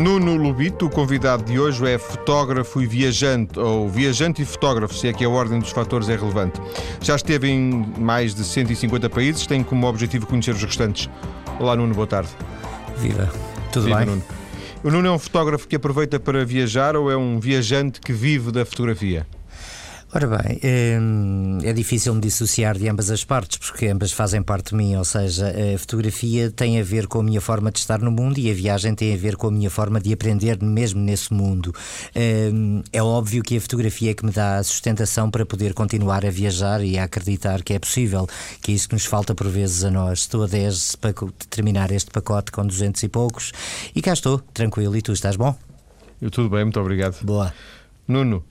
Nuno Lubito, o convidado de hoje, é fotógrafo e viajante, ou viajante e fotógrafo, se é que a ordem dos fatores é relevante. Já esteve em mais de 150 países, tem como objetivo conhecer os restantes. Olá, Nuno, boa tarde. Viva, tudo Viva, bem? Nuno. O Nuno é um fotógrafo que aproveita para viajar ou é um viajante que vive da fotografia? Ora bem, hum, é difícil me dissociar de ambas as partes, porque ambas fazem parte de mim, ou seja, a fotografia tem a ver com a minha forma de estar no mundo e a viagem tem a ver com a minha forma de aprender mesmo nesse mundo. Hum, é óbvio que a fotografia é que me dá a sustentação para poder continuar a viajar e a acreditar que é possível, que é isso que nos falta por vezes a nós. Estou a 10 para terminar este pacote com 200 e poucos e cá estou, tranquilo. E tu estás bom? Eu tudo bem, muito obrigado. Boa. Nuno,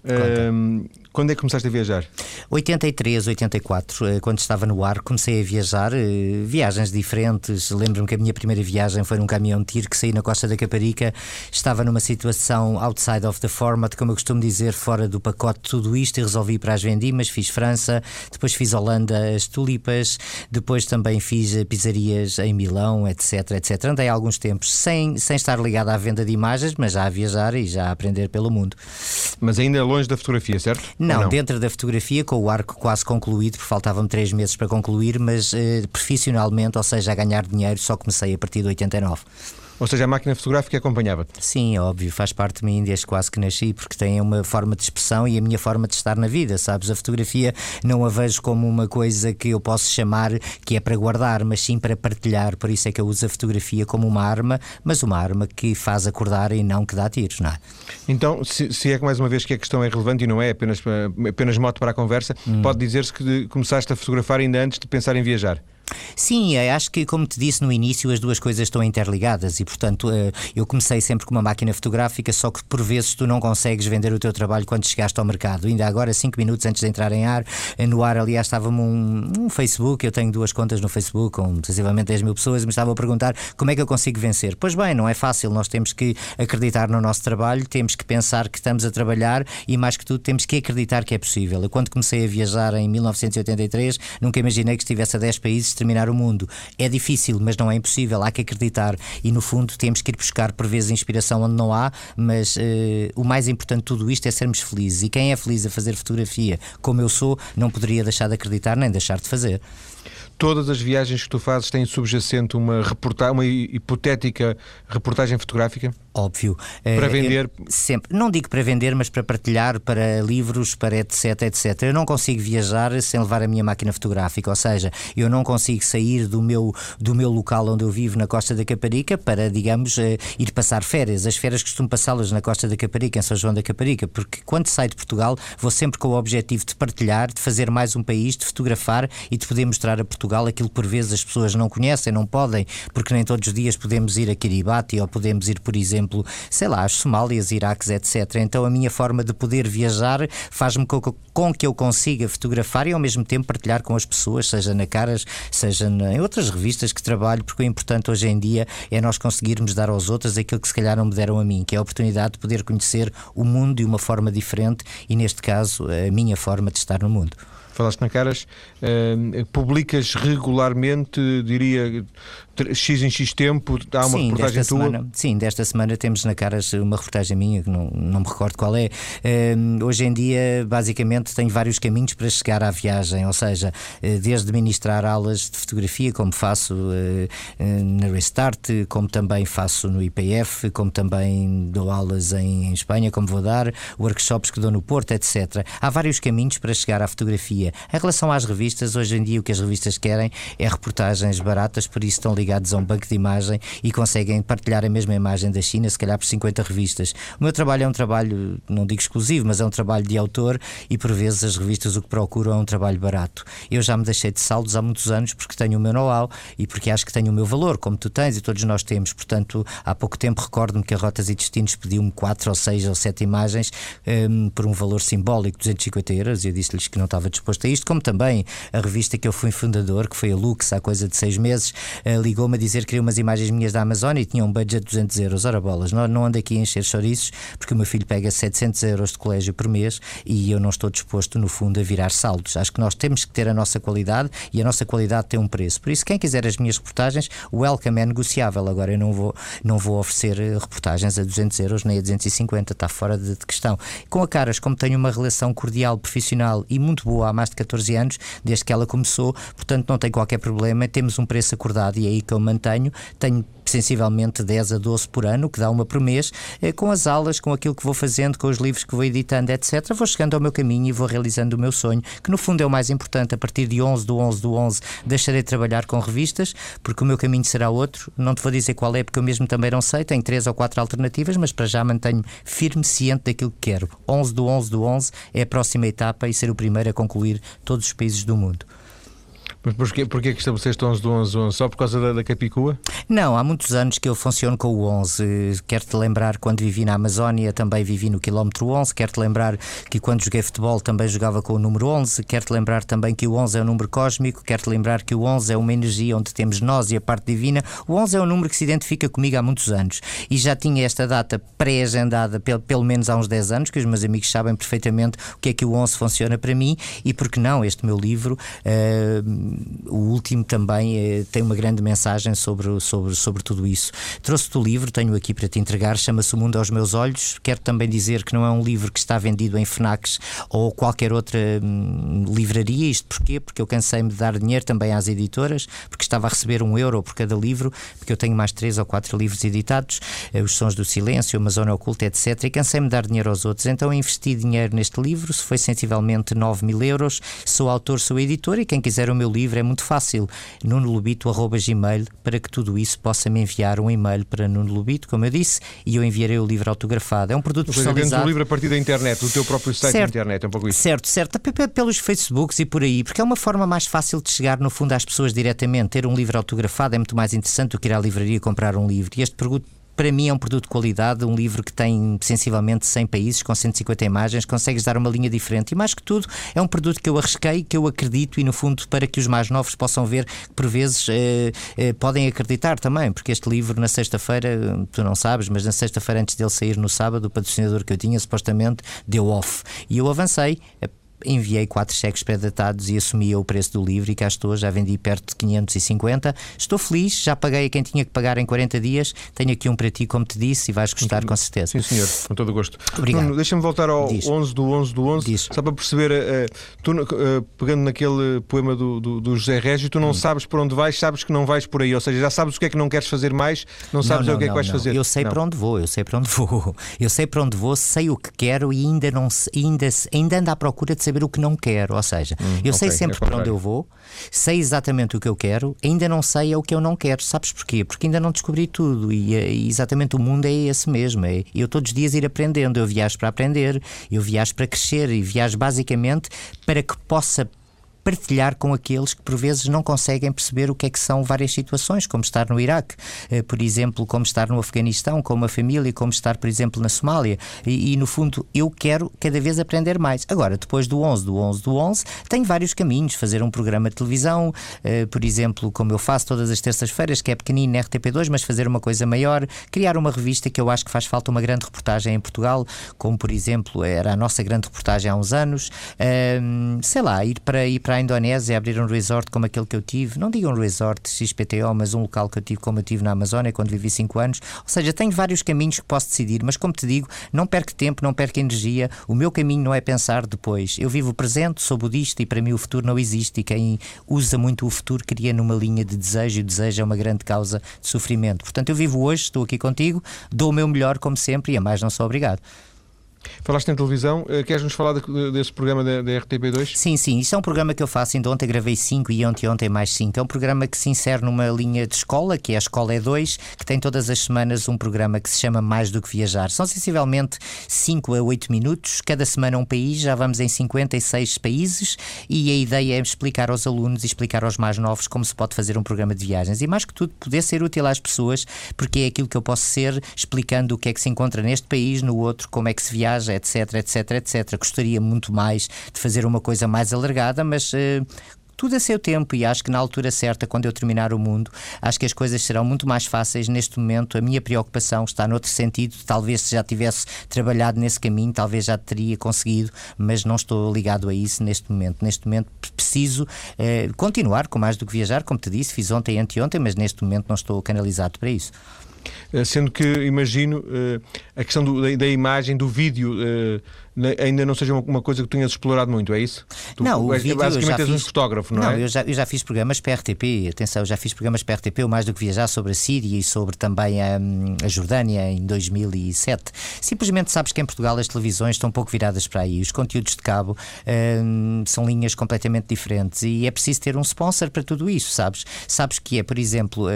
quando é que começaste a viajar? 83, 84, eh, quando estava no ar, comecei a viajar, eh, viagens diferentes. Lembro-me que a minha primeira viagem foi num caminhão de tiro que saí na costa da Caparica. Estava numa situação outside of the format, como eu costumo dizer, fora do pacote tudo isto, e resolvi ir para as Vendimas. Fiz França, depois fiz Holanda, as Tulipas, depois também fiz eh, pizzarias em Milão, etc, etc. Andei alguns tempos sem, sem estar ligado à venda de imagens, mas já a viajar e já a aprender pelo mundo. Mas ainda longe da fotografia, certo? Não, não? dentro da fotografia, com o arco quase concluído, porque faltavam-me três meses para concluir, mas eh, profissionalmente, ou seja, a ganhar dinheiro, só comecei a partir de 89. Ou seja, a máquina fotográfica acompanhava-te? Sim, óbvio, faz parte de mim desde quase que nasci, porque tem uma forma de expressão e a minha forma de estar na vida, sabes? A fotografia não a vejo como uma coisa que eu posso chamar que é para guardar, mas sim para partilhar. Por isso é que eu uso a fotografia como uma arma, mas uma arma que faz acordar e não que dá tiros, não é? Então, se, se é que mais uma vez que a questão é relevante e não é apenas, apenas moto para a conversa, hum. pode dizer-se que começaste a fotografar ainda antes de pensar em viajar? Sim, acho que, como te disse no início, as duas coisas estão interligadas e, portanto, eh, eu comecei sempre com uma máquina fotográfica, só que por vezes tu não consegues vender o teu trabalho quando chegaste ao mercado. Ainda agora, cinco minutos antes de entrar em ar, eh, no ar, aliás, estava-me um, um, Facebook, eu tenho duas contas no Facebook com sensivelmente 10 mil pessoas, me estavam a perguntar como é que eu consigo vencer. Pois bem, não é fácil, nós temos que acreditar no nosso trabalho, temos que pensar que estamos a trabalhar e, mais que tudo, temos que acreditar que é possível. Eu, quando comecei a viajar em 1983, nunca imaginei que estivesse a 10 países terminar o mundo. É difícil, mas não é impossível, há que acreditar e no fundo temos que ir buscar por vezes inspiração onde não há, mas uh, o mais importante de tudo isto é sermos felizes e quem é feliz a fazer fotografia como eu sou, não poderia deixar de acreditar nem deixar de fazer todas as viagens que tu fazes têm subjacente uma, uma hipotética reportagem fotográfica? Óbvio. Para uh, vender? Sempre. Não digo para vender, mas para partilhar, para livros, para etc, etc. Eu não consigo viajar sem levar a minha máquina fotográfica, ou seja, eu não consigo sair do meu, do meu local onde eu vivo, na Costa da Caparica, para, digamos, uh, ir passar férias. As férias costumo passá-las na Costa da Caparica, em São João da Caparica, porque quando saio de Portugal vou sempre com o objetivo de partilhar, de fazer mais um país, de fotografar e de poder mostrar a Portugal aquilo que por vezes as pessoas não conhecem, não podem, porque nem todos os dias podemos ir a Kiribati ou podemos ir, por exemplo, exemplo, sei lá, as Somálias, Iraques, etc. Então a minha forma de poder viajar faz-me com, com, que eu consiga fotografar e ao mesmo tempo partilhar com as pessoas, seja na Caras, seja em outras revistas que trabalho, porque o importante hoje em dia é nós conseguirmos dar aos outros aquilo que se calhar não me deram a mim, que é a oportunidade de poder conhecer o mundo de uma forma diferente e, neste caso, a minha forma de estar no mundo falaste na Caras, uh, publicas regularmente, diria, X em X tempo, há uma sim, reportagem tua? Semana, sim, desta semana temos na Caras uma reportagem minha, que não, não me recordo qual é. Uh, hoje em dia, basicamente, tenho vários caminhos para chegar à viagem, ou seja, uh, desde ministrar aulas de fotografia, como faço uh, na Restart, como também faço no IPF, como também dou aulas em, em Espanha, como vou dar, workshops que dou no Porto, etc. Há vários caminhos para chegar à fotografia. Em relação às revistas, hoje em dia o que as revistas querem é reportagens baratas, por isso estão ligados a um banco de imagem e conseguem partilhar a mesma imagem da China, se calhar por 50 revistas. O meu trabalho é um trabalho, não digo exclusivo, mas é um trabalho de autor e por vezes as revistas o que procuram é um trabalho barato. Eu já me deixei de saldos há muitos anos porque tenho o meu know-how e porque acho que tenho o meu valor, como tu tens e todos nós temos. Portanto, há pouco tempo recordo-me que a Rotas e Destinos pediu-me 4 ou 6 ou 7 imagens um, por um valor simbólico, 250 euros, e eu disse-lhes que não estava disposto a isto, como também a revista que eu fui fundador, que foi a Lux, há coisa de seis meses, uh, ligou-me a dizer que queria umas imagens minhas da Amazônia e tinha um budget de 200 euros. Ora bolas, não, não ando aqui a encher chouriços, porque o meu filho pega 700 euros de colégio por mês e eu não estou disposto, no fundo, a virar saldos. Acho que nós temos que ter a nossa qualidade e a nossa qualidade tem um preço. Por isso, quem quiser as minhas reportagens, o welcome é negociável. Agora, eu não vou, não vou oferecer eh, reportagens a 200 euros nem a 250, está fora de, de questão. Com a Caras, como tenho uma relação cordial, profissional e muito boa há mais de 14 anos, desde que ela começou, portanto, não tem qualquer problema. Temos um preço acordado e é que eu mantenho. Tenho sensivelmente 10 a 12 por ano, que dá uma por mês, eh, com as aulas, com aquilo que vou fazendo, com os livros que vou editando, etc. Vou chegando ao meu caminho e vou realizando o meu sonho, que no fundo é o mais importante. A partir de 11 do 11 do 11 deixarei de trabalhar com revistas, porque o meu caminho será outro. Não te vou dizer qual é, porque eu mesmo também não sei. Tenho três ou quatro alternativas, mas para já mantenho firme, ciente daquilo que quero. 11 do 11 do 11 é a próxima etapa e ser o primeiro a concluir todos os países do mundo. Mas porquê, porquê que estabeleceste 11 do 11 11? Só por causa da, da Capicua? Não, há muitos anos que eu funciono com o 11. Quero-te lembrar, quando vivi na Amazónia, também vivi no quilómetro 11. Quero-te lembrar que quando joguei futebol também jogava com o número 11. Quero-te lembrar também que o 11 é um número cósmico. Quero-te lembrar que o 11 é uma energia onde temos nós e a parte divina. O 11 é um número que se identifica comigo há muitos anos. E já tinha esta data pré-agendada pelo, pelo menos há uns 10 anos, que os meus amigos sabem perfeitamente o que é que o 11 funciona para mim. E porque não, este meu livro... Uh, o último também é, tem uma grande mensagem sobre, sobre, sobre tudo isso. Trouxe-te o livro, tenho aqui para te entregar, chama-se O Mundo aos Meus Olhos. Quero também dizer que não é um livro que está vendido em FNACs ou qualquer outra hum, livraria. Isto porquê? Porque eu cansei-me de dar dinheiro também às editoras, porque estava a receber um euro por cada livro, porque eu tenho mais três ou quatro livros editados, eh, Os Sons do Silêncio, Uma Zona Oculta, etc. E cansei-me de dar dinheiro aos outros. Então investi dinheiro neste livro, se foi sensivelmente 9 mil euros. Sou autor, sou editor e quem quiser o meu livro é muito fácil. nunolubito.gmail para que tudo isso possa me enviar um e-mail para Nuno Lubito, como eu disse, e eu enviarei o livro autografado. É um produto seja, personalizado. o livro a partir da internet, do teu próprio site certo, da internet, é um pouco isso. Certo, certo. Pelos Facebooks e por aí, porque é uma forma mais fácil de chegar, no fundo, às pessoas diretamente. Ter um livro autografado é muito mais interessante do que ir à livraria comprar um livro. E este produto para mim é um produto de qualidade, um livro que tem sensivelmente 100 países, com 150 imagens, consegues dar uma linha diferente. E mais que tudo, é um produto que eu arrisquei, que eu acredito e, no fundo, para que os mais novos possam ver, que por vezes eh, eh, podem acreditar também, porque este livro, na sexta-feira, tu não sabes, mas na sexta-feira, antes dele sair no sábado, o patrocinador que eu tinha, supostamente, deu off. E eu avancei enviei quatro cheques pré-datados e assumi o preço do livro e cá estou, já vendi perto de 550. Estou feliz, já paguei a quem tinha que pagar em 40 dias. Tenho aqui um para ti, como te disse, e vais gostar com certeza. Sim, senhor, com todo o gosto. Obrigado. Deixa-me voltar ao Diz. 11 do 11 do 11, Diz. só para perceber, uh, tu, uh, pegando naquele poema do, do, do José Régio, tu não hum. sabes para onde vais, sabes que não vais por aí, ou seja, já sabes o que é que não queres fazer mais, não sabes não, não, o que é que vais não. fazer. Eu sei para onde vou, eu sei para onde vou, eu sei para onde vou, sei o que quero e ainda, não, ainda, ainda ando à procura de saber o que não quero. Ou seja, hum, eu sei okay, sempre é para onde eu vou, sei exatamente o que eu quero, ainda não sei é o que eu não quero. Sabes porquê? Porque ainda não descobri tudo e, eh, e exatamente o mundo é esse mesmo. É, eu todos os dias ir aprendendo, eu viajo para aprender, eu viajo para crescer e viajo basicamente para que possa partilhar com aqueles que por vezes não conseguem perceber o que é que são várias situações, como estar no Iraque, eh, por exemplo, como estar no Afeganistão, com uma família, como estar, por exemplo, na Somália. E, e, no fundo, eu quero cada vez aprender mais. Agora, depois do 11, do 11, do 11, tenho vários caminhos. Fazer um programa de televisão, eh, por exemplo, como eu faço todas as terças-feiras, que é pequenino na RTP2, mas fazer uma coisa maior. Criar uma revista que eu acho que faz falta uma grande reportagem em Portugal, como, por exemplo, era a nossa grande reportagem há uns anos. sei lá, ir para, ir para a Indonésia abrir um resort como aquele que eu tive, não digam um resort XPTO, mas um local que eu tive como eu tive na Amazónia quando vivi 5 anos. Ou seja, tenho vários caminhos que posso decidir, mas como te digo, não perco tempo, não perco energia. O meu caminho não é pensar depois. Eu vivo o presente, sou budista e para mim o futuro não existe. E quem usa muito o futuro cria numa linha de desejo e o desejo é uma grande causa de sofrimento. Portanto, eu vivo hoje, estou aqui contigo, dou o meu melhor como sempre e a mais não sou obrigado. Falaste em televisão, eh, queres-nos falar de, desse programa da, da, RTP2? Sim, sim, isso é um programa que eu faço, ainda ontem gravei 5 e ontem ontem mais 5. É um programa que se insere numa linha de escola, que é a Escola E2, que tem todas as semanas um programa que se chama Mais do que Viajar. São sensivelmente 5 a 8 minutos, cada semana um país, já vamos em 56 países e a ideia é explicar aos alunos e explicar aos mais novos como se pode fazer um programa de viagens e mais que tudo poder ser útil às pessoas, porque é aquilo que eu posso ser explicando o que é que se encontra neste país, no outro, como é que se viaja viaja, etc, etc, etc. Gostaria muito mais de fazer uma coisa mais alargada, mas uh, tudo a seu tempo e acho que na altura certa, quando eu terminar o mundo, acho que as coisas serão muito mais fáceis. Neste momento, a minha preocupação está noutro sentido. Talvez se já tivesse trabalhado nesse caminho, talvez já teria conseguido, mas não estou ligado a isso neste momento. Neste momento preciso eh, continuar com mais do que viajar, como te disse, fiz ontem e anteontem, mas neste momento não estou canalizado para isso. Eh, sendo que imagino eh, a questão do, da, da, imagem, do vídeo eh, ainda não seja uma coisa que tenhas explorado muito, é isso? Tu, não, o vídeo basicamente és um fotógrafo, não, não é? Não, eu já, eu já fiz programas para a RTP, atenção, já fiz programas para a RTP, mais do que viajar sobre a Síria e sobre também a, a Jordânia em 2007. Simplesmente sabes que em Portugal as televisões estão um pouco viradas para aí, os conteúdos de cabo hum, são linhas completamente diferentes e é preciso ter um sponsor para tudo isso, sabes? Sabes que é, por exemplo, uh,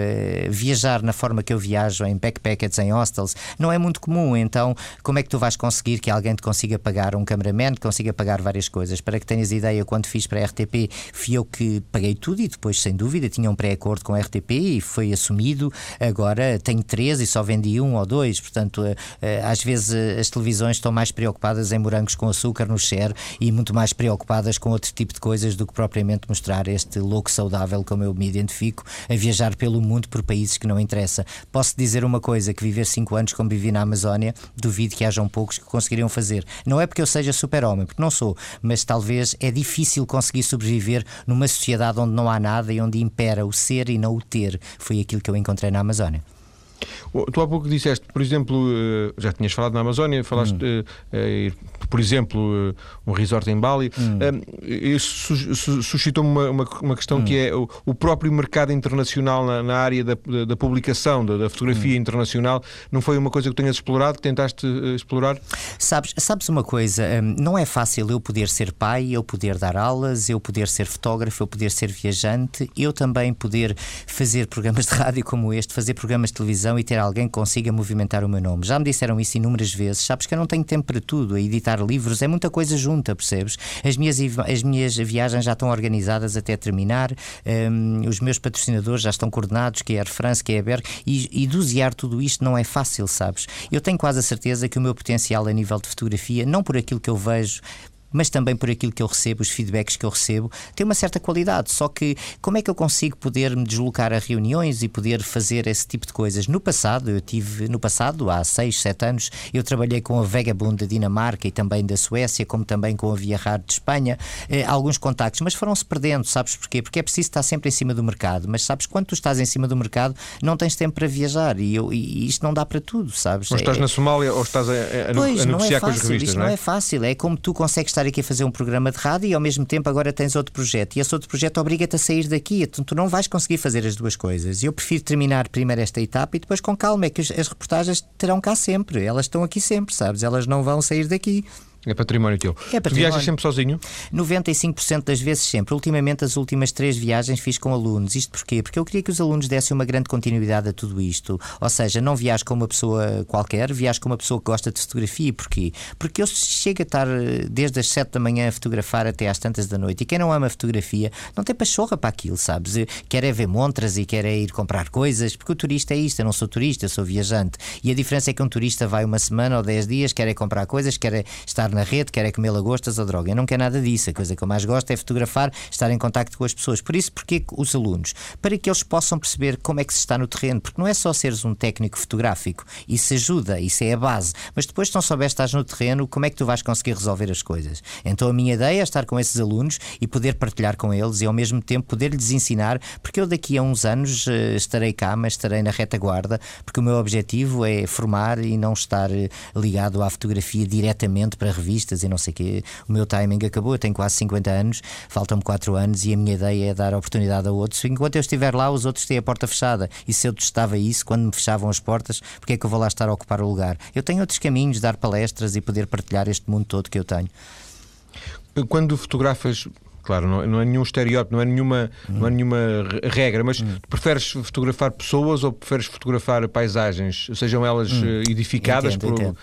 viajar na forma que eu viajo em backpackers, em hostels, não é muito comum, então como é que tu vais conseguir que alguém te consiga pagar pagar um cameraman que consiga pagar várias coisas. Para que tenhas ideia, quando fiz para a RTP, fui eu que paguei tudo e depois, sem dúvida, tinha um pré-acordo com a RTP e foi assumido. Agora tenho três e só vendi um ou dois. Portanto, eh, eh, às vezes eh, as televisões estão mais preocupadas em morangos com açúcar no share e muito mais preocupadas com outro tipo de coisas do que propriamente mostrar este louco saudável, como eu me identifico, a viajar pelo mundo por países que não interessa. Posso dizer uma coisa: que viver cinco anos como vivi na Amazónia, duvido que hajam poucos que conseguiriam fazer. Não é é porque eu seja super-homem, porque não sou, mas talvez é difícil conseguir sobreviver numa sociedade onde não há nada e onde impera o ser e não o ter. Foi aquilo que eu encontrei na Amazónia. Tu há pouco disseste, por exemplo, eh, já tinhas falado na Amazónia, falaste, hum. uh, por exemplo, um resort em Bali. Hum. Isso suscitou-me uma, uma, uma, questão hum. que é o, o, próprio mercado internacional na, na área da, da, publicação, da, da fotografia hum. internacional. Não foi uma coisa que tenhas explorado, que tentaste explorar? Sabes, sabes uma coisa, não é fácil eu poder ser pai, eu poder dar aulas, eu poder ser fotógrafo, eu poder ser viajante, eu também poder fazer programas de rádio como este, fazer programas de televisão e ter alguém que consiga movimentar o meu nome. Já me disseram isso inúmeras vezes. Sabes que eu não tenho tempo para tudo. A editar livros é muita coisa junta, percebes? As minhas, as minhas viagens já estão organizadas até terminar. Um, os meus patrocinadores já estão coordenados, que é a Air France, que é a Berg. E, e dosear tudo isto não é fácil, sabes? Eu tenho quase a certeza que o meu potencial a nível de fotografia, não por aquilo que eu vejo, mas também por aquilo que eu recebo, os feedbacks que eu recebo, tem uma certa qualidade. Só que como é que eu consigo poder me deslocar a reuniões e poder fazer esse tipo de coisas? No passado, eu tive, no passado, há 6, 7 anos, eu trabalhei com a Vagabond da Dinamarca e também da Suécia, como também com a Via Raro de Espanha, eh, alguns contactos, mas foram-se perdendo, sabes porquê? Porque é preciso estar sempre em cima do mercado, mas sabes, quando tu estás em cima do mercado, não tens tempo para viajar e, eu, e isto não dá para tudo, sabes? Ou estás é, na Somália ou estás a, a, pois, a negociar é fácil, com as revistas, isto não é? não é fácil, é como tu consegues estar estar aqui a fazer um programa de rádio e ao mesmo tempo agora tens outro projeto. E esse outro projeto obriga-te a sair daqui. Então tu não vais conseguir fazer as duas coisas. Eu prefiro terminar primeiro esta etapa e depois com calma. É que as reportagens terão cá sempre. Elas estão aqui sempre, sabes? Elas não vão sair daqui. É património teu. É património. Tu viajas sempre sozinho? 95% das vezes sempre. Ultimamente, as últimas três viagens fiz com alunos. Isto porquê? Porque eu queria que os alunos dessem uma grande continuidade a tudo isto. Ou seja, não viajo com uma pessoa qualquer, viajo com uma pessoa que gosta de fotografia. Porquê? Porque eu chego a estar eh, desde as 7 da manhã a fotografar até às tantas da noite. E quem não ama fotografia não tem pachorra para aquilo, sabes? Quer é ver montras e quer é ir comprar coisas. Porque o turista é isto. Eu não sou turista, eu sou viajante. E a diferença é que um turista vai uma semana ou 10 dias, quer é comprar coisas, quer é estar na rede, quer é comer lagostas ou droga. Eu não quero nada disso. A coisa que eu mais gosto é fotografar, estar em contacto com as pessoas. Por isso, porque os alunos? Para que eles possam perceber como é que se está no terreno. Porque não é só seres um técnico fotográfico. Isso ajuda, isso é a base. Mas depois, se não souberes estar no terreno, como é que tu vais conseguir resolver as coisas? Então, a minha ideia é estar com esses alunos e poder partilhar com eles e, ao mesmo tempo, poder-lhes ensinar. Porque eu, daqui a uns anos, eh, estarei cá, mas estarei na retaguarda. Porque o meu objetivo é formar e não estar eh, ligado à fotografia diretamente para revistas e não sei o quê. O meu timing acabou, eu tenho quase 50 anos, faltam-me 4 anos e a minha ideia é dar oportunidade a outros. Enquanto eu estiver lá, os outros têm a porta fechada. E se eu testava isso, quando me fechavam as portas, porque é que eu vou lá estar a ocupar o lugar? Eu tenho outros caminhos, dar palestras e poder partilhar este mundo todo que eu tenho. Quando fotografas Claro, não, não, é nenhum estereótipo, não é nenhuma, hum. não é nenhuma regra, mas hum. preferes fotografar pessoas ou preferes fotografar paisagens, sejam elas hum. Eh, edificadas entendo, por. Entendo.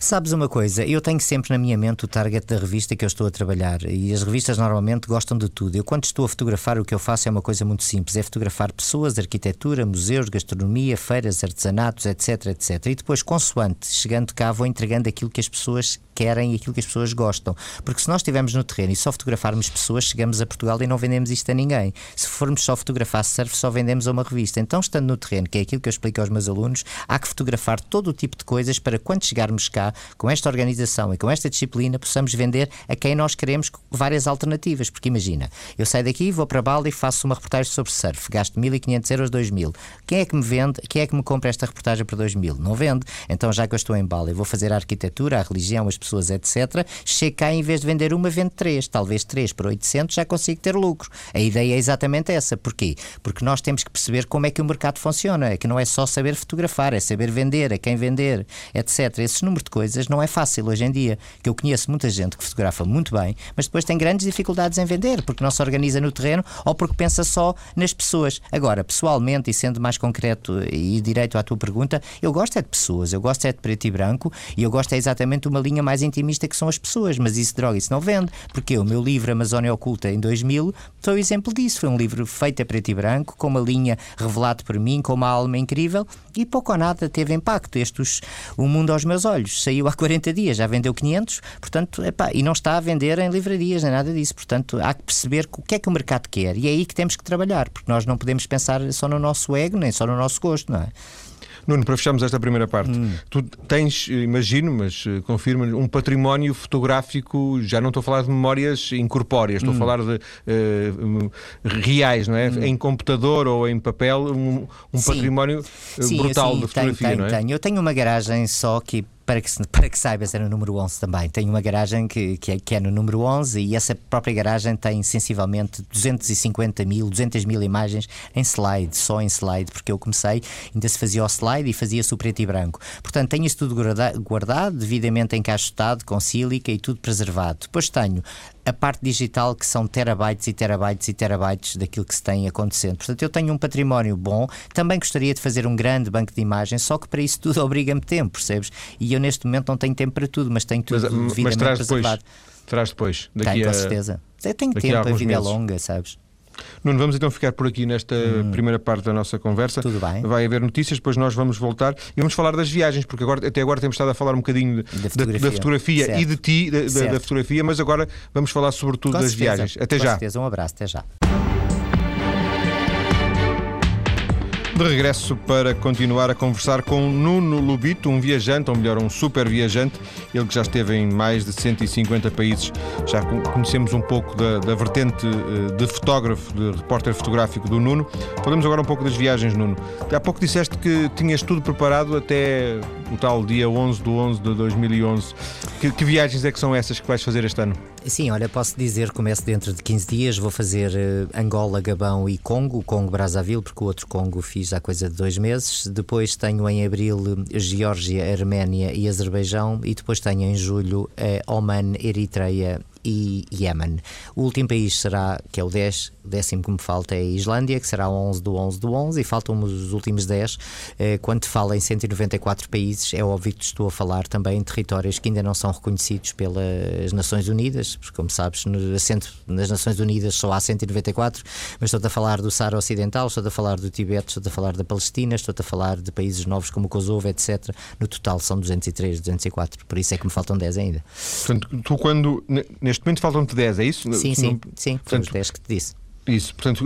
Sabes uma coisa, eu tenho sempre na minha mente o target da revista que eu estou a trabalhar e as revistas normalmente gostam de tudo. Eu, quando estou a fotografar, o que eu faço é uma coisa muito simples: é fotografar pessoas, arquitetura, museus, gastronomia, feiras, artesanatos, etc, etc. E depois, consoante, chegando cá, vou entregando aquilo que as pessoas querem e aquilo que as pessoas gostam. Porque se nós estivermos no terreno e só fotografarmos pessoas, chegamos a Portugal e não vendemos isto a ninguém. Se formos só fotografar surf, só vendemos a uma revista. Então, estando no terreno, que é aquilo que eu explico aos meus alunos, há que fotografar todo o tipo de coisas para quando chegarmos cá, com esta organização e com esta disciplina, possamos vender a quem nós queremos várias alternativas. Porque imagina, eu saio daqui, vou para Bali e faço uma reportagem sobre surf, gasto 1.500 euros, 2.000. Quem é que me vende, quem é que me compra esta reportagem por 2.000? Não vende. Então, já que eu estou em Bali, vou fazer a arquitetura, a religião, as pessoas, etc. Chego cá, em vez de vender uma, vende três. Talvez três por 800 já consigo ter lucro. A ideia é exatamente essa. Porquê? Porque nós temos que perceber como é que o mercado funciona. É que não é só saber fotografar, é saber vender, é quem vender, etc. Esse número de coisas não é fácil hoje em dia. Que eu conheço muita gente que fotografa muito bem, mas depois tem grandes dificuldades em vender, porque não se organiza no terreno ou porque pensa só nas pessoas. Agora, pessoalmente, e sendo mais concreto e direito à tua pergunta, eu gosto é de pessoas, eu gosto é de preto e branco e eu gosto é exatamente uma linha mais intimista que são as pessoas, mas isso, droga, isso não vende. Porque o meu livro Amazónia Oculta em 2000 foi o exemplo disso. Foi um livro feito a preto e branco, com uma linha revelado por mim, com uma alma incrível e pouco ou nada teve impacto. Estes, O Mundo aos Meus Olhos saiu há 40 dias, já vendeu 500, portanto, epá, e não está a vender em livrarias, nem nada disso. Portanto, há que perceber o que é que o mercado quer e é aí que temos que trabalhar, porque nós não podemos pensar só no nosso ego, nem só no nosso gosto, não é? Nuno, para fecharmos esta primeira parte, hum. tu tens, imagino, mas uh, confirma um património fotográfico, já não estou a falar de memórias incorpóreas, estou hum. a falar de uh, reais, não é? Hum. Em computador ou em papel, um, um património sim, brutal sim, de fotografia, tenho, não é? Tenho. Eu tenho uma garagem só que para que, para que saibas, era no número 11 também. Tenho uma garagem que, que, é, que é no número 11 e essa própria garagem tem sensivelmente 250 mil, 200 mil imagens em slide, só em slide, porque eu comecei, ainda se fazia o slide e fazia-se o preto e branco. Portanto, tenho isso tudo guardado, devidamente encaixotado, com sílica e tudo preservado. Depois tenho a parte digital que são terabytes e terabytes e terabytes daquilo que se tem acontecendo. Portanto, eu tenho um património bom, também gostaria de fazer um grande banco de imagens, só que para isso tudo obriga-me tempo, percebes? E eu neste momento não tenho tempo para tudo, mas tenho tudo mas, devidamente mas traz preservado. Depois, traz depois, daqui tenho, a... com certeza. Eu tenho tempo, a, a vida é longa, sabes? Nuno, vamos então ficar por aqui nesta hum. primeira parte da nossa conversa. Tudo bem. Vai haver notícias, depois nós vamos voltar e vamos falar das viagens, porque agora, até agora temos estado a falar um bocadinho da fotografia, da, da fotografia e de ti, da, da, fotografia, mas agora vamos falar sobretudo Com das certeza. viagens. Até Com já. Certeza. Um abraço, até já. De regresso para continuar a conversar com Nuno Lubito, um viajante, ou melhor, um super viajante, ele que já esteve em mais de 150 países. Já conhecemos um pouco da, da vertente eh, de fotógrafo, de repórter fotográfico do Nuno. Falamos agora um pouco das viagens, Nuno. Há pouco disseste que tinhas tudo preparado até o tal dia 11 de 11 de 2011. Que, que viagens é que são essas que vais fazer este ano? Sim, olha, posso dizer, começo dentro de 15 dias, vou fazer uh, Angola, Gabão e Congo, Congo Brazzaville, porque o outro Congo fiz há coisa de dois meses. Depois tenho em abril Geórgia, Arménia e Azerbaijão. E depois tenho em julho uh, Oman, Eritreia e Iémen. O último país será, que é o 10, o décimo que me falta é a Islândia, que será 11 do 11 do 11, e faltam os últimos 10. Eh, quando fala em 194 países, é óbvio que estou a falar também em territórios que ainda não são reconhecidos pelas Nações Unidas, porque, como sabes, nas Nações Unidas só há 194, mas estou a falar do Saara Ocidental, estou a falar do Tibete, estou a falar da Palestina, estou a falar de países novos como o Kosovo, etc. No total são 203, 204, por isso é que me faltam 10 ainda. Portanto, tu quando, neste momento faltam-te 10, é isso? Sim, sim, sim, foi os 10 que te disse. Isso, portanto,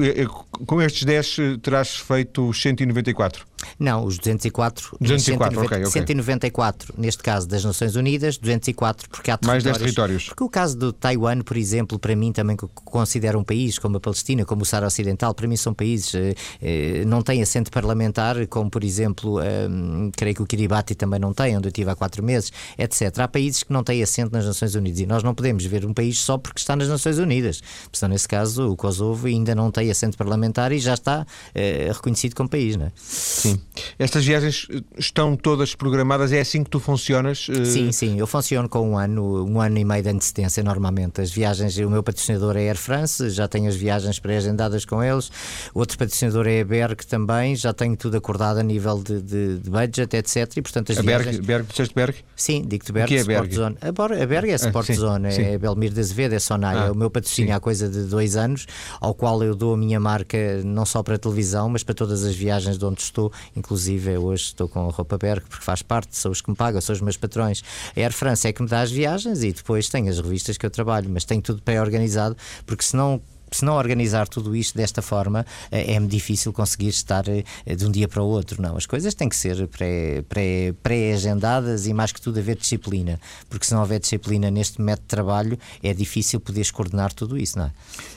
com estes 10 eh, terás feito os 194? Não, os 204. 204, 190, okay, okay. 194, neste caso das Nações Unidas, 204 porque há territórios. Mais 10 territórios. Porque o caso do Taiwan, por exemplo, para mim também considero um país, como a Palestina, como o Saara Ocidental, para mim são países, eh, eh, não têm assento parlamentar, como por exemplo, eh, creio que o Kiribati também não tem, onde eu estive há quatro meses, etc. Há países que não têm assento nas Nações Unidas e nós não podemos ver um país só porque está nas Nações Unidas. Portanto, nesse caso, o Kosovo ainda não tem assento parlamentar e já está eh, reconhecido como país, não é? Sim. Sim. Estas viagens estão todas programadas? É assim que tu funcionas? Sim, sim. Eu funciono com um ano, um ano e meio de antecedência normalmente. As viagens, o meu patrocinador é Air France, já tenho as viagens pré-agendadas com eles. Outro patrocinador é a Berg também, já tenho tudo acordado a nível de, de, de budget, etc. E portanto as a viagens... Berg, Berg, disseste Berg? Sim, digo-te Berg, o que é Sport Berg? Zone. A Berg é Sport ah, sim, Zone, sim. é Belmiro de Azevedo, é Sonai, Ah, é o meu patrocínio sim. há coisa de dois anos, ao qual eu dou a minha marca não só para a televisão, mas para todas as viagens de onde estou, inclusive hoje estou com a roupa Berg, porque faz parte, são os que me pagam, são os meus patrões. A Air France é que me dá as viagens e depois tenho as revistas que eu trabalho, mas tenho tudo pré-organizado, porque senão se não organizar tudo isto desta forma, eh, é-me difícil conseguir estar eh, de um dia para o outro. Não, as coisas têm que ser pré- pré- pré-agendadas e mais que tudo haver disciplina, porque se não houver disciplina neste método de trabalho, é difícil poderes coordenar tudo isso, não é?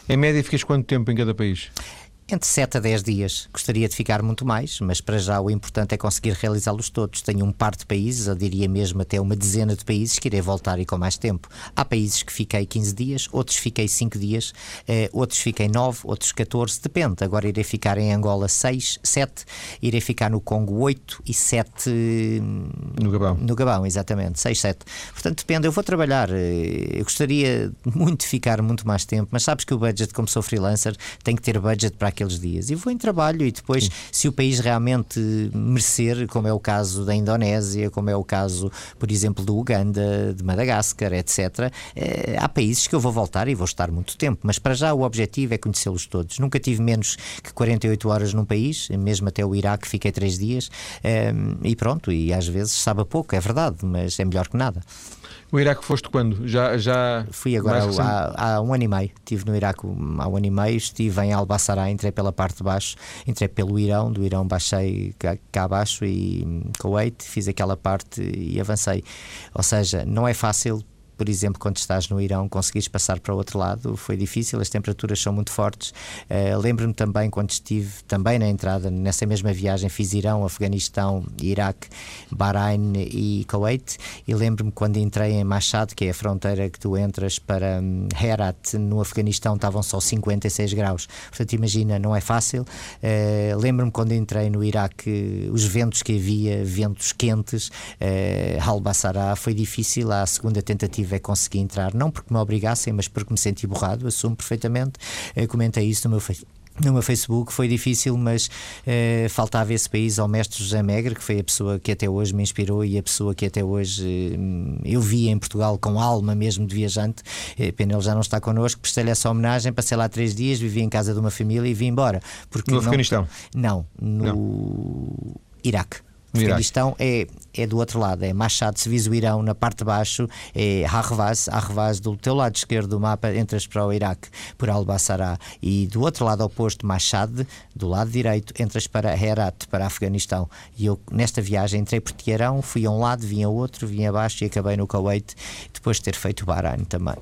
Em média, ficas quanto tempo em cada país? Entre 7 a 10 dias. Gostaria de ficar muito mais, mas para já o importante é conseguir realizá-los todos. Tenho um par de países, eu diria mesmo até uma dezena de países que irei voltar e com mais tempo. Há países que fiquei 15 dias, outros fiquei 5 dias, eh, outros fiquei 9, outros 14, depende. Agora irei ficar em Angola 6, 7, irei ficar no Congo 8 e 7 No Gabão. no Gabão, exatamente, 6, 7. Portanto, depende, eu vou trabalhar. eh, Eu gostaria muito de ficar muito mais tempo, mas sabes que o budget, como sou freelancer, tem que ter budget para aqueles dias. E vou em trabalho e depois, se o país realmente merecer, como é o caso da Indonésia, como é o caso, por exemplo, do Uganda, de Madagascar, etc., eh, há países que eu vou voltar e vou estar muito tempo. Mas para já o objetivo é conhecê-los todos. Nunca tive menos que 48 horas num país, mesmo até o Iraque fiquei 3 dias, eh, e pronto, e às vezes sabe a pouco, é verdade, mas é melhor que nada. O Iraque foste quando? Já, já Fui agora há, há um ano e meio. Estive no Iraque há um ano e meio. Estive em Albassará, entrei pela parte de baixo, entrei pelo Irão. Do Irão baixei cá, cá abaixo e hum, Kuwait, fiz aquela parte e avancei. Ou seja, não é fácil. Por exemplo, quando estás no Irão, conseguires passar para o outro lado foi difícil, as temperaturas são muito fortes. Eh, Lembro-me também quando estive também na entrada, nessa mesma viagem, fiz Irão, Afeganistão, Iraque, Bahrein e Kuwait. E lembro-me quando entrei em Mashhad, que é a fronteira que tu entras para hum, Herat, no Afeganistão, estavam só 56 graus. Portanto, imagina, não é fácil. Eh, Lembro-me quando entrei no Iraque, os ventos que havia, ventos quentes, Al-Bassará, foi difícil. A segunda tentativa é conseguir entrar, não porque me obrigassem, mas porque me senti borrado, assumo perfeitamente. Eh, comentei isso no meu Facebook no meu Facebook foi difícil, mas eh, faltava esse país ao mestre José Megre, que foi a pessoa que até hoje me inspirou e a pessoa que até hoje eh, eu vi em Portugal com alma mesmo de viajante. Eh, pena ele já não está connosco, prestei-lhe essa homenagem, passei lá três dias, vivi em casa de uma família e vim embora. Porque No não- Afeganistão? Não, no Iraque. Iraque. Afeganistão é, é do outro lado, é Mashhad, se vis o Irão na parte de baixo, é Harvaz, Harvaz do teu lado esquerdo do mapa, entras para o Iraque por Al-Bassará e do outro lado oposto, Mashhad, do lado direito, entras para Herat, para Afeganistão. E eu nesta viagem entrei por Teherão, fui a um lado, vim a outro, vim abaixo e acabei no Kuwait, depois de ter feito Bahrein também.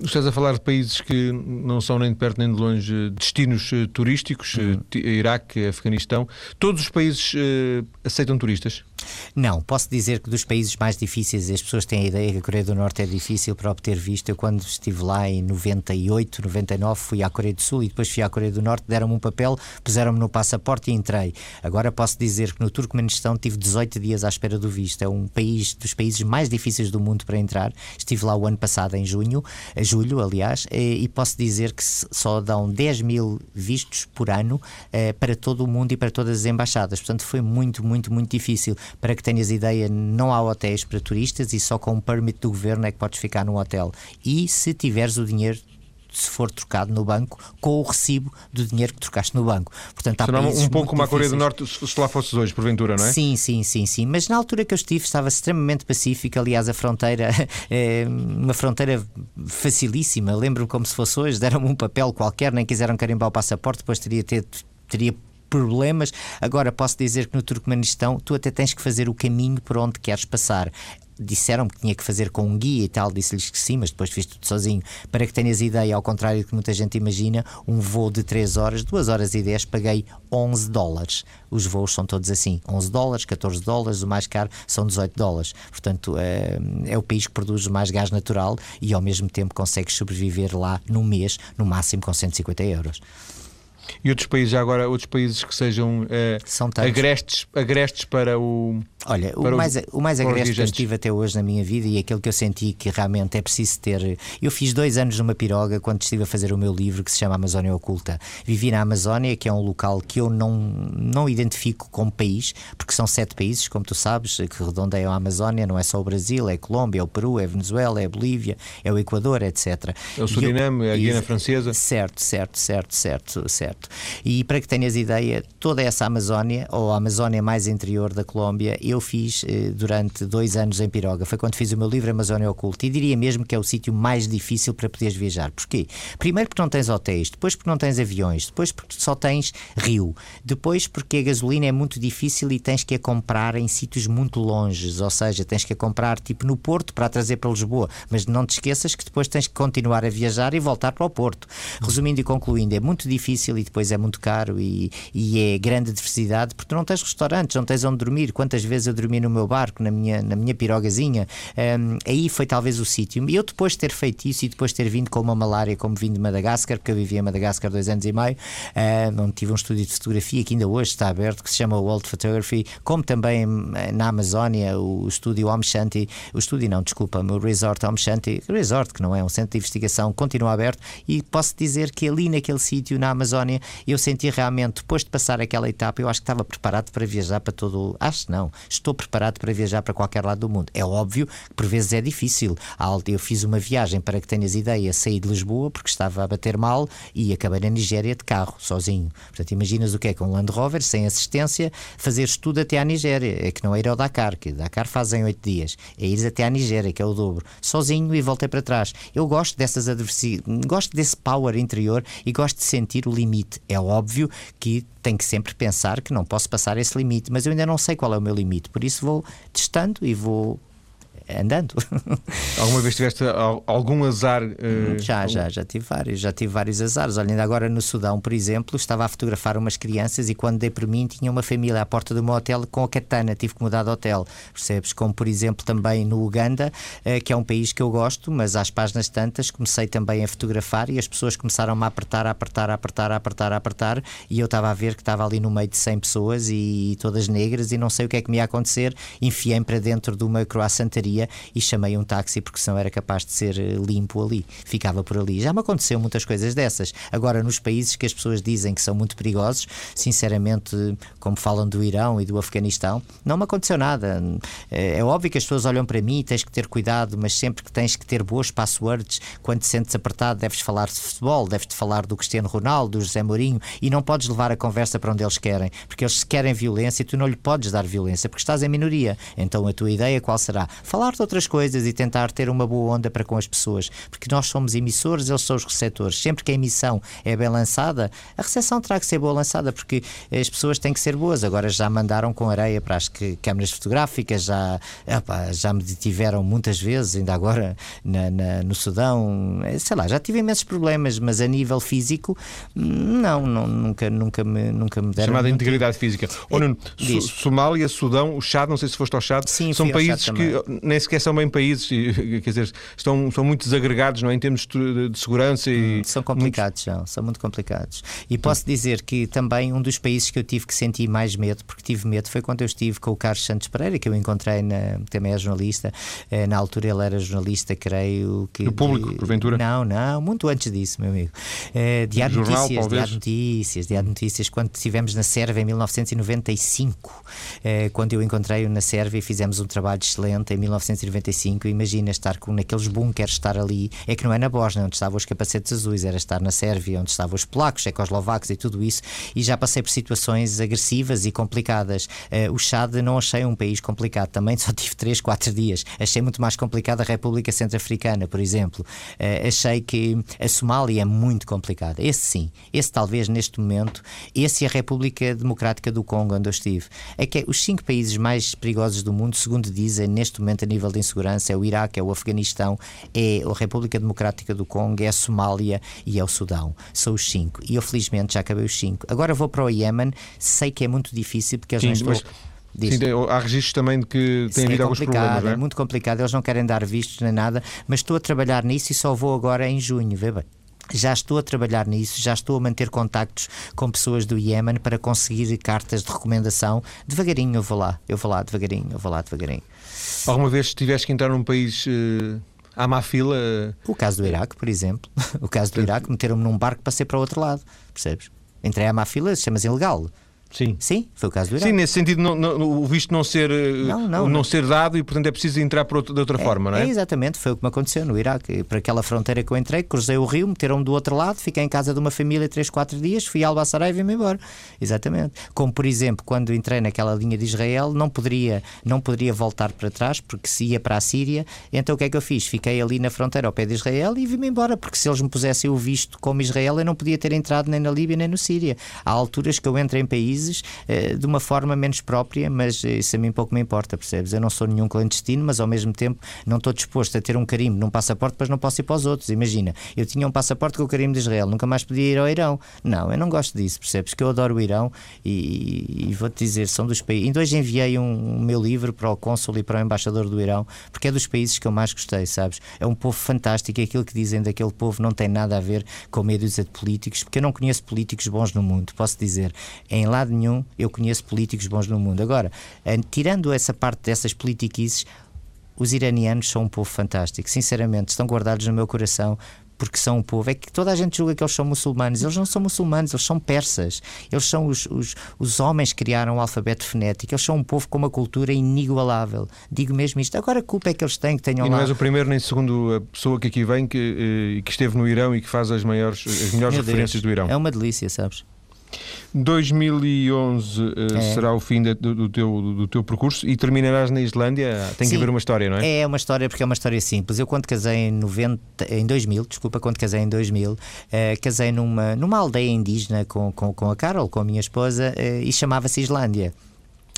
Estás a falar de países que não são nem de perto nem de longe destinos eh, turísticos, eh, Uhum. Iraque, Afeganistão. Todos os países eh, aceitam turistas? Não, posso dizer que dos países mais difíceis, as pessoas têm a ideia que a Coreia do Norte é difícil para obter visto. Eu, quando estive lá em 98, 99, fui à Coreia do Sul e depois fui à Coreia do Norte, deram-me um papel, puseram-me no passaporte e entrei. Agora posso dizer que no Turcomenistão tive 18 dias à espera do visto. É um país dos países mais difíceis do mundo para entrar. Estive lá o ano passado, em junho, a julho, aliás, eh, e posso dizer que só dão 10 mil vistos por ano eh, para todo o mundo e para todas as embaixadas. Portanto, foi muito, muito, muito difícil. Para que tenhas ideia, não há hotéis para turistas e só com um permit do governo é que podes ficar num hotel. E se tiveres o dinheiro se for trocado no banco, com o recibo do dinheiro que trocaste no banco. Portanto, há Será um pouco como a Coreia do. Norte, se se lá fosses hoje, porventura, não é? Sim, sim, sim, sim. Mas na altura que eu estive estava extremamente pacífico. Aliás, a fronteira é uma fronteira facilíssima. Lembro-me como se fosse hoje, deram-me um papel qualquer, nem quiseram carimbar o passaporte, depois teria ter, teria problemas. Agora posso dizer que no Turcomenistão tu até tens que fazer o caminho por onde queres passar. Disseram-me que tinha que fazer com um guia e tal, disse-lhes que sim, mas depois fiz tudo sozinho. Para que tenhas ideia, ao contrário do que muita gente imagina, um voo de 3 horas, 2 horas e 10, paguei 11 dólares. Os voos são todos assim: 11 dólares, 14 dólares, o mais caro são 18 dólares. Portanto, é, é o país que produz mais gás natural e ao mesmo tempo consegues sobreviver lá num mês, no máximo com 150 euros. E outros países, já agora, outros países que sejam uh, agrestes, agrestes para o. Olha, o mais, o mais agreste que eu estive até hoje na minha vida e aquele que eu senti que realmente é preciso ter. Eu fiz dois anos numa piroga quando estive a fazer o meu livro que se chama Amazónia Oculta. Vivi na Amazónia, que é um local que eu não, não identifico como país, porque são sete países, como tu sabes, que redondeiam a Amazónia, não é só o Brasil, é a Colômbia, é o Peru, é a Venezuela, é a Bolívia, é o Equador, etc. É o Suriname, eu, é a Guiana Francesa. Certo, certo, certo, certo, certo. E para que tenhas ideia, toda essa Amazónia, ou a Amazónia mais interior da Colômbia, eu fiz eh, durante dois anos em Piroga. Foi quando fiz o meu livro Amazónia Oculta. E diria mesmo que é o sítio mais difícil para poderes viajar. Porquê? Primeiro porque não tens hotéis, depois porque não tens aviões, depois porque só tens rio, depois porque a gasolina é muito difícil e tens que a comprar em sítios muito longes, ou seja, tens que a comprar tipo no Porto para a trazer para Lisboa. Mas não te esqueças que depois tens que continuar a viajar e voltar para o Porto. Resumindo e concluindo, é muito difícil e depois é muito caro e, e é grande diversidade porque tu não tens restaurantes, não tens onde dormir. Quantas vezes eu dormi no meu barco, na minha, na minha pirogazinha? Um, aí foi talvez o sítio. E eu depois de ter feito isso e depois de ter vindo com uma malária, como vim de Madagascar, porque eu vivia em Madagascar dois anos e meio, uh, onde tive um estúdio de fotografia que ainda hoje está aberto, que se chama World Photography, como também na Amazónia, o estúdio Om Shanti, o estúdio não, desculpa, o resort Om Shanti, resort que não é um centro de investigação, continua aberto e posso dizer que ali naquele sítio, na Amazónia, eu senti realmente, depois de passar aquela etapa, eu acho que estava preparado para viajar para todo. Acho não, estou preparado para viajar para qualquer lado do mundo. É óbvio que por vezes é difícil. Eu fiz uma viagem, para que tenhas ideia, saí de Lisboa porque estava a bater mal e acabei na Nigéria de carro, sozinho. Portanto, imaginas o que é que um Land Rover, sem assistência, fazer tudo até à Nigéria. É que não é ir ao Dakar, que Dakar fazem oito dias. É ir até à Nigéria, que é o dobro. Sozinho e voltei para trás. Eu gosto dessas adversidades, gosto desse power interior e gosto de sentir o limite. É óbvio que tenho que sempre pensar que não posso passar esse limite, mas eu ainda não sei qual é o meu limite, por isso vou testando e vou andando. Alguma vez tiveste algum azar? Uh... Já, já, já tive vários, já tive vários azares. Olha, ainda agora no Sudão, por exemplo, estava a fotografar umas crianças e quando dei por mim tinha uma família à porta do meu hotel com a katana, tive que mudar de hotel, percebes? Como por exemplo também no Uganda, uh, que é um país que eu gosto, mas às páginas tantas comecei também a fotografar e as pessoas começaram a apertar, a apertar, a apertar, a apertar, a apertar e eu estava a ver que estava ali no meio de 100 pessoas e todas negras e não sei o que é que me ia acontecer, enfiei-me para dentro de uma croissantaria e chamei um táxi porque senão era capaz de ser eh, limpo ali. Ficava por ali. Já me aconteceu muitas coisas dessas. Agora, nos países que as pessoas dizem que são muito perigosos, sinceramente, como falam do Irão e do Afeganistão, não me aconteceu nada. Eh, é óbvio que as pessoas olham para mim e tens que ter cuidado, mas sempre que tens que ter boas passwords, quando te sentes apertado, deves falar de futebol, deves-te falar do Cristiano Ronaldo, do José Mourinho e não podes levar a conversa para onde eles querem, porque eles querem violência e tu não lhe podes dar violência porque estás em minoria. Então a tua ideia qual será? Falar falar de outras coisas e tentar ter uma boa onda para com as pessoas, porque nós somos emissores, eles são os receptores. Sempre que a emissão é bem lançada, a recepção terá que ser boa lançada, porque as pessoas têm que ser boas. Agora já mandaram com areia para as câmaras fotográficas, já, opa, já me detiveram muitas vezes, ainda agora na, na, no Sudão, sei lá, já tive imensos problemas, mas a nível físico, não, não nunca, nunca, me, nunca me deram. Chamada muito... integridade física. É, Nuno, Somália, Sudão, o Chad, não sei se foste ao Chad, Sim, são países que nem sequer são bem países, quer dizer, estão, são muito desagregados não é? em termos de, de segurança e. Hum, são complicados, são muito complicados. E posso dizer que também um dos países que eu tive que sentir mais medo, porque tive medo, foi quando eu estive com o Carlos Santos Pereira, que eu encontrei, na, também é jornalista, eh, na altura ele era jornalista, creio que. No público, de... porventura? Não, não, muito antes disso, meu amigo. Eh, Diário Jornal, Notícias, talvez? Diário Notícias, Diário Notícias, quando estivemos na Sérvia em 1995, eh, quando eu encontrei-o na Sérvia e fizemos um trabalho excelente em 1995 imagina estar com naqueles bunkers, estar ali, é que não é na Bósnia onde estavam os capacetes azuis, era estar na Sérvia, onde estavam os polacos, checoslovacos e tudo isso, e já passei por situações agressivas e complicadas. Uh, o Chad não achei um país complicado, também só tive 3, 4 dias. Achei muito mais complicado a República Centro-Africana, por exemplo. Uh, achei que a Somália é muito complicada. Esse sim, esse talvez neste momento, esse e a República Democrática do Congo, onde eu estive. É que é os cinco países mais perigosos do mundo, segundo dizem, neste momento a nível de insegurança segurança, é o Iraque, é o Afeganistão, é a República Democrática do Congo, é a Somália e é o Sudão. São os cinco. E eu felizmente já acabei os cinco. Agora vou para o Iémen, sei que é muito difícil porque eles Sim, não estão. Sim, há registros também de que têm havido é alguns problemas. É? é muito complicado, eles não querem dar vistos nem nada, mas estou a trabalhar nisso e só vou agora em junho, vê bem. Já estou a trabalhar nisso, já estou a manter contactos com pessoas do Iémen para conseguir cartas de recomendação. Devagarinho eu vou lá, eu vou lá devagarinho, eu vou lá devagarinho. Alguma vez tiveste que entrar num país uh, à má fila? O caso do Iraque, por exemplo. O caso do Iraque, meteram-me num barco para ser para o outro lado, percebes? Entrei à má fila, chama-se ilegal. Sim. Sim, foi o caso do Iraque. Sim, nesse sentido, não, não, o visto não ser, eh, não, não, não, ser dado e, portanto, é preciso entrar por outro, de outra é, forma, não é? É exatamente, foi o que me aconteceu no Iraque. Para aquela fronteira que eu entrei, cruzei o rio, meteram-me do outro lado, fiquei em casa de uma família 3, 4 dias, fui a Albaçará e vim-me embora. Exatamente. Como, por exemplo, quando entrei naquela linha de Israel, não poderia, não poderia voltar para trás, porque se ia para a Síria, então o que é que eu fiz? Fiquei ali na fronteira ao pé de Israel e vim-me embora, porque se eles me pusessem o visto como Israel, eu não podia ter entrado nem na Líbia nem no Síria. Há alturas que eu entro em países. Eh, de uma forma menos própria, mas isso a mim pouco me importa, percebes? Eu não sou nenhum clandestino, mas ao mesmo tempo não estou disposto a ter um carimbo num passaporte, mas não posso ir para os outros. Imagina, eu tinha um passaporte com o carimbo de Israel, nunca mais podia ir ao Irão. Não, eu não gosto disso, percebes? Que eu adoro o Irão e, e vou-te dizer, são dos países. Ainda hoje enviei um, um meu livro para o cônsul e para o embaixador do Irão, porque é dos países que eu mais gostei, sabes? É um povo fantástico e aquilo que dizem daquele povo não tem nada a ver com dúzia de políticos, porque eu não conheço políticos bons no mundo, posso dizer. Em lado nenhum eu conheço políticos bons no mundo. Agora, eh, tirando essa parte dessas politiquices, os iranianos são um povo fantástico. Sinceramente, estão guardados no meu coração porque são um povo. É que toda a gente julga que eles são muçulmanos. Eles não são muçulmanos, eles são persas. Eles são os, os, os homens que criaram o alfabeto fonético. Eles são um povo com uma cultura inigualável. Digo mesmo isto. Agora, a culpa é que eles têm que tenham E não lá... és o primeiro nem o segundo a pessoa que aqui vem que, eh, que esteve no Irão e que faz as, maiores, as melhores Meu referências Deus, do Irão. É uma delícia, sabes? 2011 uh, É. será o fim de- do, do teu, do teu percurso e terminarás na Islândia. Tem que haver uma história, não é? É uma história porque é uma história simples. Eu quando casei em 90, em 2000, desculpa, quando casei em 2000, eh, casei numa, numa aldeia indígena com, com, com a Carol, com a minha esposa, eh, e chamava-se Islândia.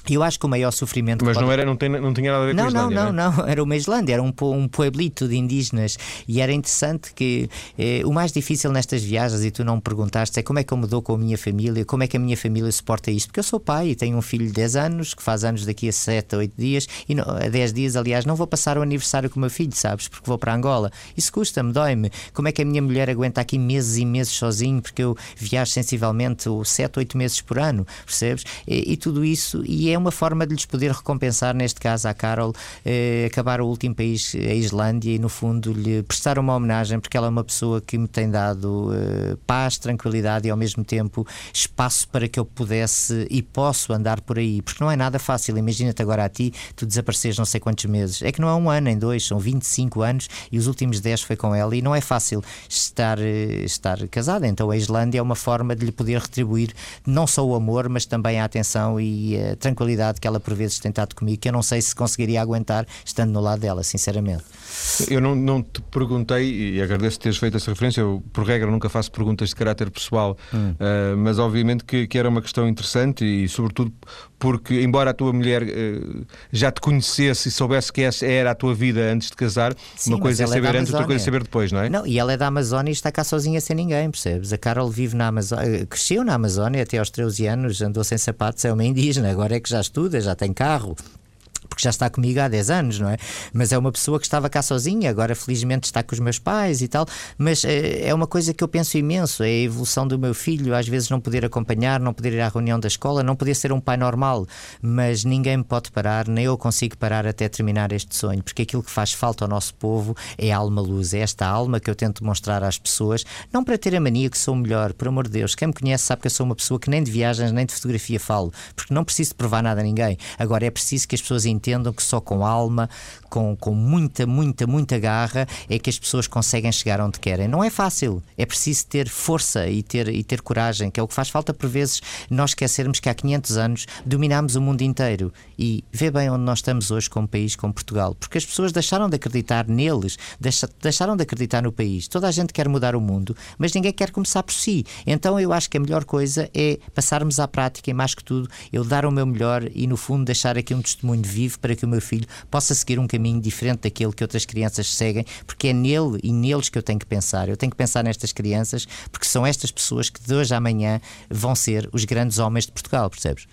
E eu acho que o maior sofrimento Mas pode- não, era, não, tem, não tinha nada a ver não, com a não, Islândia. não, é? não, era uma Islândia, era um, um pueblito de indígenas e era interessante que eh, o mais difícil nestas viagens, e tu não me perguntaste, é como é que eu me dou com a minha família, como é que a minha família suporta isto, porque eu sou pai e tenho um filho de 10 anos, que faz anos daqui a 7 a 8 dias, e não, a 10 dias, aliás, não vou passar o aniversário com o meu filho, sabes, porque vou para Angola. Isso custa-me, dói-me. Como é que a minha mulher aguenta aqui meses e meses sozinho, porque eu viajo sensivelmente 7, 8 meses por ano, percebes? E, e tudo isso, e é uma forma de lhes poder recompensar, neste caso à Carol, eh, acabar o último país, a Islândia, e no fundo lhe prestar uma homenagem, porque ela é uma pessoa que me tem dado eh, paz, tranquilidade e ao mesmo tempo espaço para que eu pudesse e posso andar por aí, porque não é nada fácil. Imagina-te agora a ti, tu desapareceres não sei quantos meses. É que não é um ano, em dois, são 25 anos e os últimos 10 foi com ela, e não é fácil estar, eh, estar casada. Então a Islândia é uma forma de lhe poder retribuir não só o amor, mas também a atenção e a tranquilidade que ela por vezes tem estado comigo, que eu não sei se conseguiria aguentar estando no lado dela, sinceramente. Eu não, não te perguntei, e agradeço teres feito essa referência, eu, por regra, nunca faço perguntas de caráter pessoal, Hum. ah, mas obviamente que, que era uma questão interessante e, sobretudo, porque, embora a tua mulher ah, já te conhecesse e soubesse que essa era a tua vida antes de casar, Sim, uma coisa é é saber antes, outra coisa é saber depois, não é? Não, e ela é da Amazónia e está cá sozinha sem ninguém, percebes? A Carol vive na Amazónia, cresceu na Amazónia até aos 13 anos, andou sem sapatos, é uma indígena, agora é que já estuda, já tem carro. Porque já está comigo há 10 anos, não é? Mas é uma pessoa que estava cá sozinha, agora felizmente está com os meus pais e tal. Mas eh, é uma coisa que eu penso imenso: é a evolução do meu filho, às vezes não poder acompanhar, não poder ir à reunião da escola, não poder ser um pai normal. Mas ninguém me pode parar, nem eu consigo parar até terminar este sonho, porque aquilo que faz falta ao nosso povo é a alma luz, é esta alma que eu tento mostrar às pessoas, não para ter a mania que sou melhor, por amor de Deus. Quem me conhece sabe que eu sou uma pessoa que nem de viagens nem de fotografia falo, porque não preciso provar nada a ninguém. Agora é preciso que as pessoas entendam que só com alma, com, com muita, muita, muita garra, é que as pessoas conseguem chegar onde querem. Não é fácil, é preciso ter força e ter, e ter coragem, que é o que faz falta por vezes nós esquecermos que há 500 anos dominámos o mundo inteiro e vê bem onde nós estamos hoje como país, como Portugal, porque as pessoas deixaram de acreditar neles, deixa- deixaram de acreditar no país. Toda a gente quer mudar o mundo, mas ninguém quer começar por si. Então eu acho que a melhor coisa é passarmos à prática e mais que tudo, eu dar o meu melhor e no fundo deixar aqui um testemunho vivo para que o meu filho possa seguir um caminho diferente daquele que outras crianças seguem, porque é nele e neles que eu tenho que pensar. Eu tenho que pensar nestas crianças, porque são estas pessoas que de hoje à amanhã vão ser os grandes homens de Portugal, percebes?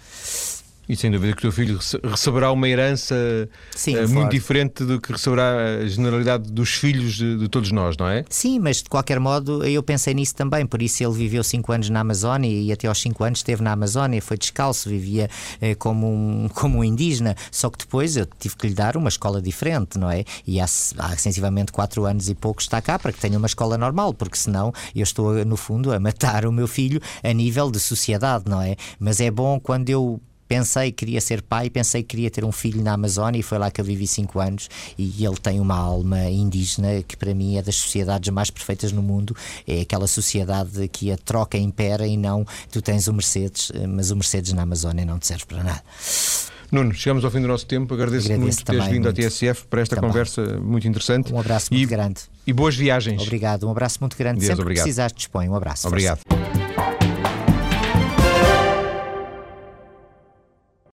E sem dúvida que o teu filho receberá uma herança Sim, uh, muito diferente do que receberá a generalidade dos filhos de, de, todos nós, não é? Sim, mas de qualquer modo eu pensei nisso também, por isso ele viveu 5 anos na Amazónia e até aos 5 anos esteve na Amazónia, foi descalço, vivia eh, como, um, como um indígena, só que depois eu tive que lhe dar uma escola diferente, não é? E há, há sensivelmente 4 anos e pouco está cá para que tenha uma escola normal, porque senão eu estou, no fundo, a matar o meu filho a nível de sociedade, não é? Mas é bom quando eu pensei que queria ser pai, pensei que queria ter um filho na Amazónia e foi lá que eu vivi 5 anos e ele tem uma alma indígena que para mim é das sociedades mais perfeitas no mundo, é aquela sociedade que a troca impera e não tu tens o Mercedes, mas o Mercedes na Amazónia não te serve para nada. Nuno, chegamos ao fim do nosso tempo. Agradeço-te muito teres vindo à TSF para esta também. conversa muito interessante. Um abraço muito e, grande. E boas viagens. Obrigado, um abraço muito grande. Deus, Sempre obrigado. que precisares, dispõe. Um abraço. Obrigado. Força.